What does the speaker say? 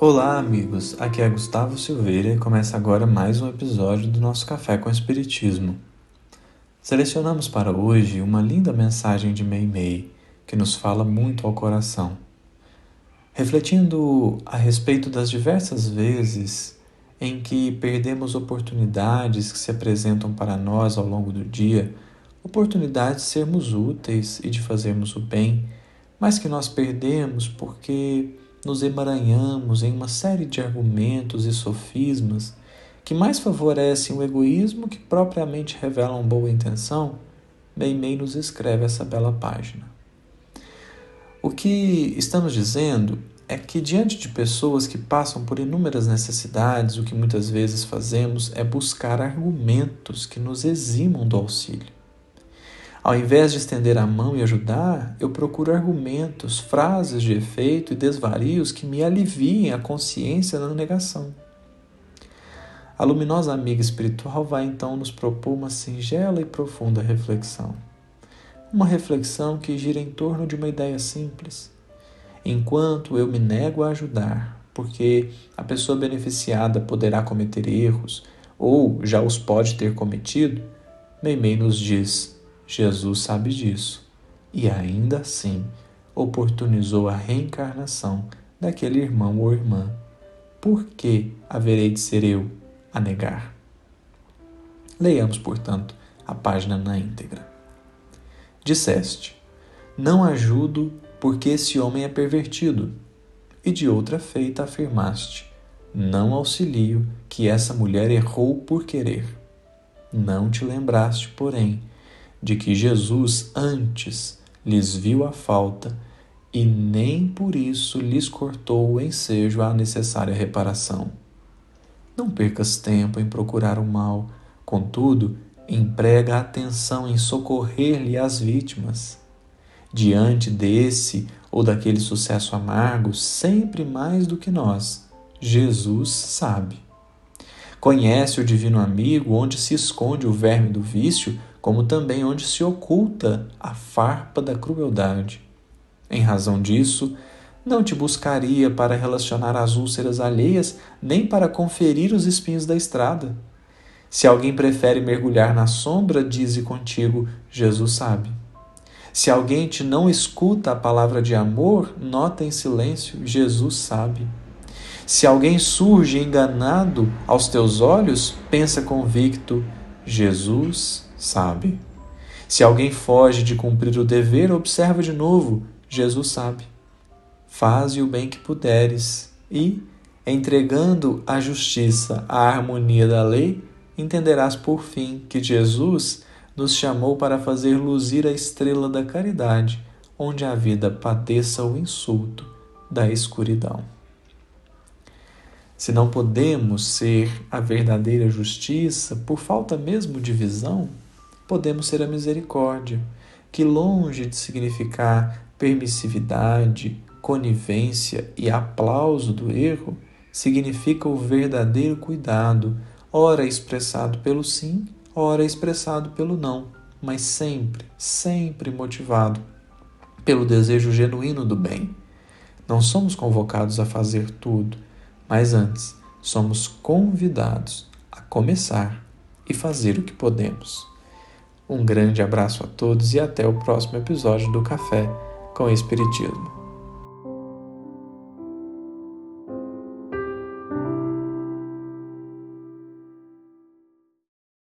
Olá, amigos. Aqui é Gustavo Silveira e começa agora mais um episódio do nosso Café com Espiritismo. Selecionamos para hoje uma linda mensagem de Mei Mei que nos fala muito ao coração. Refletindo a respeito das diversas vezes em que perdemos oportunidades que se apresentam para nós ao longo do dia, oportunidades de sermos úteis e de fazermos o bem, mas que nós perdemos porque nos emaranhamos em uma série de argumentos e sofismas que mais favorecem o egoísmo que propriamente revelam boa intenção, Meimei nos escreve essa bela página. O que estamos dizendo é que, diante de pessoas que passam por inúmeras necessidades, o que muitas vezes fazemos é buscar argumentos que nos eximam do auxílio. Ao invés de estender a mão e ajudar, eu procuro argumentos, frases de efeito e desvarios que me aliviem a consciência na negação. A luminosa amiga espiritual vai então nos propor uma singela e profunda reflexão. Uma reflexão que gira em torno de uma ideia simples. Enquanto eu me nego a ajudar, porque a pessoa beneficiada poderá cometer erros ou já os pode ter cometido, Meimei nos diz: Jesus sabe disso e ainda assim oportunizou a reencarnação daquele irmão ou irmã. Por que haverei de ser eu a negar? Leiamos, portanto, a página na íntegra. Disseste: Não ajudo porque esse homem é pervertido. E de outra feita afirmaste: Não auxilio que essa mulher errou por querer. Não te lembraste, porém, de que Jesus antes lhes viu a falta e nem por isso lhes cortou o ensejo à necessária reparação. Não percas tempo em procurar o mal, contudo, emprega atenção em socorrer-lhe as vítimas. Diante desse ou daquele sucesso amargo, sempre mais do que nós, Jesus sabe. Conhece o divino amigo onde se esconde o verme do vício como também onde se oculta a farpa da crueldade. Em razão disso, não te buscaria para relacionar as úlceras alheias, nem para conferir os espinhos da estrada. Se alguém prefere mergulhar na sombra, dize contigo: Jesus sabe. Se alguém te não escuta a palavra de amor, nota em silêncio: Jesus sabe. Se alguém surge enganado aos teus olhos, pensa convicto: Jesus sabe. Se alguém foge de cumprir o dever, observa de novo: Jesus sabe. Faze o bem que puderes e, entregando a justiça à harmonia da lei, entenderás por fim que Jesus nos chamou para fazer luzir a estrela da caridade, onde a vida padeça o insulto da escuridão. Se não podemos ser a verdadeira justiça por falta mesmo de visão, podemos ser a misericórdia, que longe de significar permissividade, conivência e aplauso do erro, significa o verdadeiro cuidado, ora expressado pelo sim, ora expressado pelo não, mas sempre, sempre motivado pelo desejo genuíno do bem. Não somos convocados a fazer tudo, mas antes somos convidados a começar e fazer o que podemos. Um grande abraço a todos e até o próximo episódio do Café com Espiritismo.